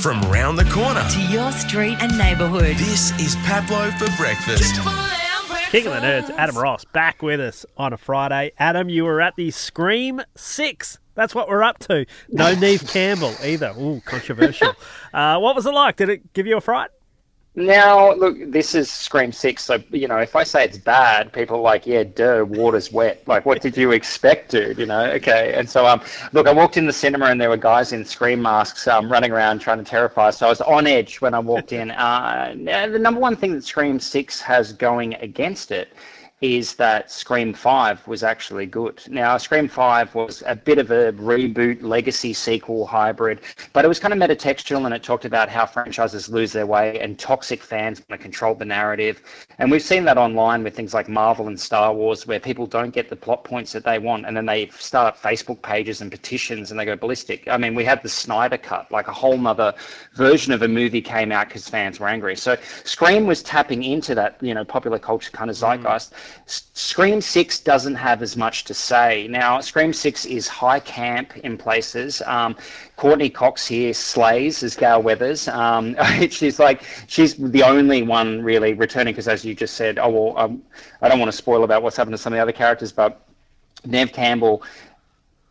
from round the corner. To your street and neighbourhood. This is Pablo for breakfast. King of the Nerds, Adam Ross, back with us on a Friday. Adam, you were at the Scream 6. That's what we're up to. No Neve Campbell either. Ooh, controversial. Uh, what was it like? Did it give you a fright? Now, look, this is Scream 6, so, you know, if I say it's bad, people are like, yeah, duh, water's wet. Like, what did you expect, dude? You know, okay. And so, um, look, I walked in the cinema and there were guys in Scream masks um, running around trying to terrify us. So I was on edge when I walked in. Uh, the number one thing that Scream 6 has going against it is that Scream 5 was actually good. Now, Scream 5 was a bit of a reboot, legacy sequel hybrid, but it was kind of metatextual and it talked about how franchises lose their way and toxic fans want to control the narrative. And we've seen that online with things like Marvel and Star Wars, where people don't get the plot points that they want and then they start up Facebook pages and petitions and they go ballistic. I mean, we had the Snyder Cut, like a whole nother version of a movie came out because fans were angry. So Scream was tapping into that, you know, popular culture kind of zeitgeist. Mm. Scream 6 doesn't have as much to say. Now, Scream 6 is high camp in places. Um, Courteney Cox here slays as Gale Weathers. Um, she's like, she's the only one really returning because, as you just said, oh, well, um, I don't want to spoil about what's happened to some of the other characters, but Neve Campbell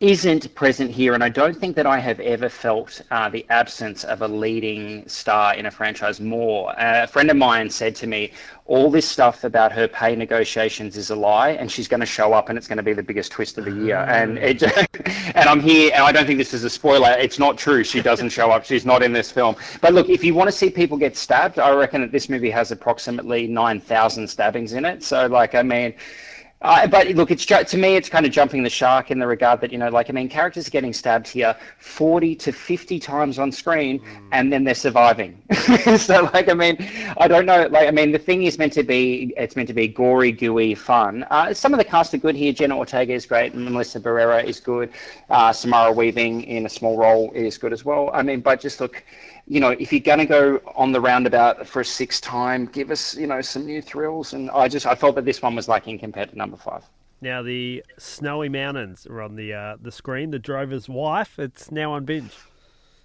isn't present here, and I don't think that I have ever felt uh, the absence of a leading star in a franchise more. Uh, a friend of mine said to me, all this stuff about her pay negotiations is a lie, and she's going to show up, and it's going to be the biggest twist of the year. And it, and I'm here, and I don't think this is a spoiler. It's not true. She doesn't show up. She's not in this film. But look, if you want to see people get stabbed, I reckon that this movie has approximately nine thousand stabbings in it. So, like, I mean uh, but look, it's to me, it's kind of jumping the shark in the regard that you know, like I mean, characters are getting stabbed here forty to fifty times on screen, mm. and then they're surviving. so, like, I mean, I don't know. Like, I mean, the thing is meant to be, it's meant to be gory, gooey, fun. Uh, some of the cast are good here. Jenna Ortega is great, Melissa Barrera is good. Uh, Samara Weaving in a small role is good as well. I mean, but just look you know, if you're going to go on the roundabout for a sixth time, give us, you know, some new thrills. And I just, I felt that this one was lacking compared to number five. Now the snowy mountains are on the uh, the screen. The drover's wife. It's now on binge.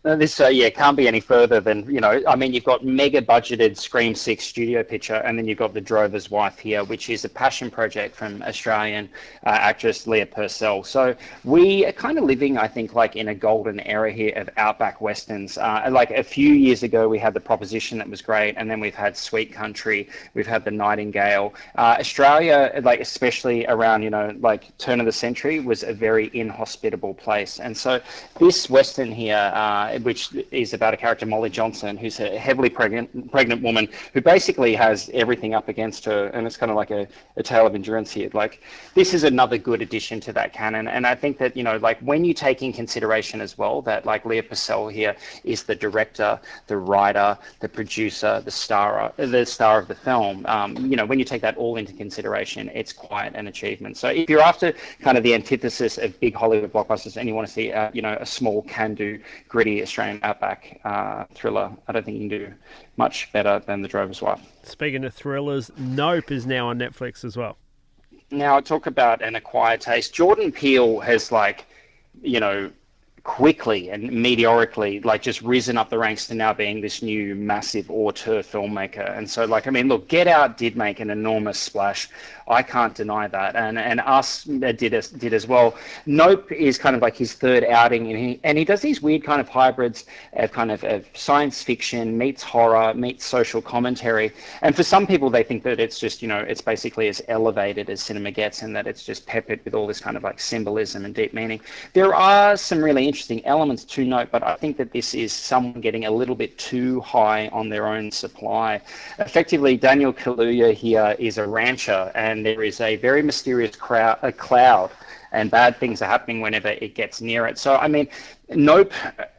Uh, this, uh, yeah, can't be any further than, you know, I mean, you've got mega budgeted Scream 6 studio picture, and then you've got The Drover's Wife here, which is a passion project from Australian uh, actress Leah Purcell. So we are kind of living, I think, like in a golden era here of outback westerns. Uh, like a few years ago, we had The Proposition that was great, and then we've had Sweet Country, we've had The Nightingale. Uh, Australia, like especially around, you know, like turn of the century, was a very inhospitable place. And so this western here, uh, which is about a character, Molly Johnson, who's a heavily pregnant pregnant woman who basically has everything up against her, and it's kind of like a, a tale of endurance here. Like this is another good addition to that canon, and I think that you know, like when you take in consideration as well that like Leah Purcell here is the director, the writer, the producer, the star, the star of the film. Um, you know, when you take that all into consideration, it's quite an achievement. So if you're after kind of the antithesis of big Hollywood blockbusters and you want to see, uh, you know, a small can-do, gritty Australian outback uh, thriller. I don't think you can do much better than The Drover's Wife. Speaking of thrillers, Nope is now on Netflix as well. Now, I talk about an acquired taste. Jordan Peele has, like, you know, quickly and meteorically like just risen up the ranks to now being this new massive auteur filmmaker. And so like i mean look get out did make an enormous splash. I can't deny that. And and us did as did as well. Nope is kind of like his third outing and he and he does these weird kind of hybrids of kind of, of science fiction meets horror meets social commentary. And for some people they think that it's just you know it's basically as elevated as cinema gets and that it's just peppered with all this kind of like symbolism and deep meaning. There are some really interesting elements to note, but I think that this is someone getting a little bit too high on their own supply. Effectively, Daniel Kaluuya here is a rancher, and there is a very mysterious crowd, a cloud and bad things are happening whenever it gets near it. So, I mean, Nope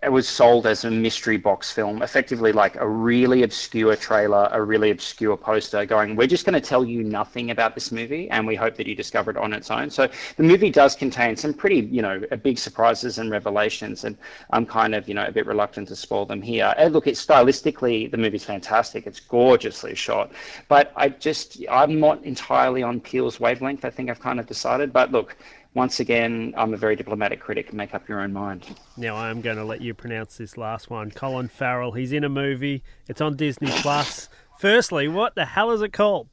it was sold as a mystery box film, effectively like a really obscure trailer, a really obscure poster going, we're just going to tell you nothing about this movie and we hope that you discover it on its own. So the movie does contain some pretty, you know, uh, big surprises and revelations and I'm kind of, you know, a bit reluctant to spoil them here. And look, it's stylistically, the movie's fantastic. It's gorgeously shot, but I just, I'm not entirely on Peele's wavelength. I think I've kind of decided, but look, once again, I'm a very diplomatic critic. Make up your own mind. Now I am going to let you pronounce this last one. Colin Farrell. He's in a movie. It's on Disney Plus. Firstly, what the hell is it called?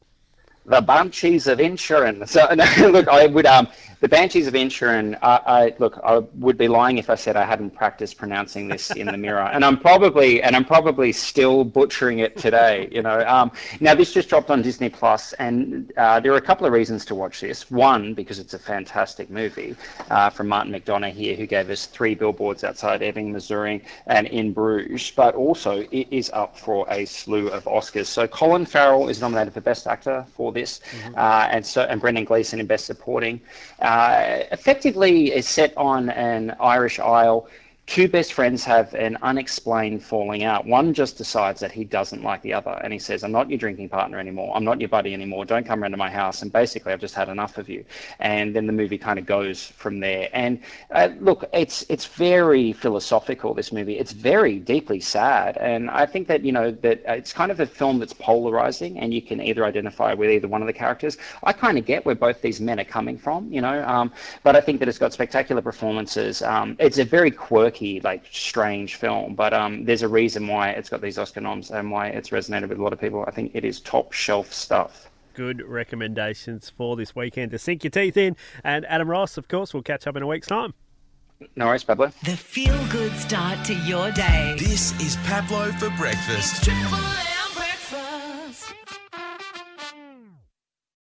The Banshees of Inisherin. So, no, look, I would um, the Banshees of Inisherin. I, I look, I would be lying if I said I hadn't practiced pronouncing this in the mirror, and I'm probably and I'm probably still butchering it today. You know, um, now this just dropped on Disney Plus, and uh, there are a couple of reasons to watch this. One, because it's a fantastic movie uh, from Martin McDonagh here, who gave us three billboards outside Ebbing, Missouri, and in Bruges, but also it is up for a slew of Oscars. So Colin Farrell is nominated for Best Actor for this, mm-hmm. uh, and so and Brendan Gleeson in Best Supporting. Uh, effectively, is set on an Irish Isle two best friends have an unexplained falling out. One just decides that he doesn't like the other, and he says, "I'm not your drinking partner anymore. I'm not your buddy anymore. Don't come around to my house." And basically, I've just had enough of you. And then the movie kind of goes from there. And uh, look, it's it's very philosophical. This movie, it's very deeply sad, and I think that you know that it's kind of a film that's polarizing, and you can either identify with either one of the characters. I kind of get where both these men are coming from, you know, um, but I think that it's got spectacular performances. Um, it's a very quirky quirky, like strange film. But um, there's a reason why it's got these Oscar noms and why it's resonated with a lot of people. I think it is top shelf stuff. Good recommendations for this weekend to sink your teeth in. And Adam Ross, of course, we'll catch up in a week's time. No worries, Pablo. The feel good start to your day. This is Pablo for breakfast.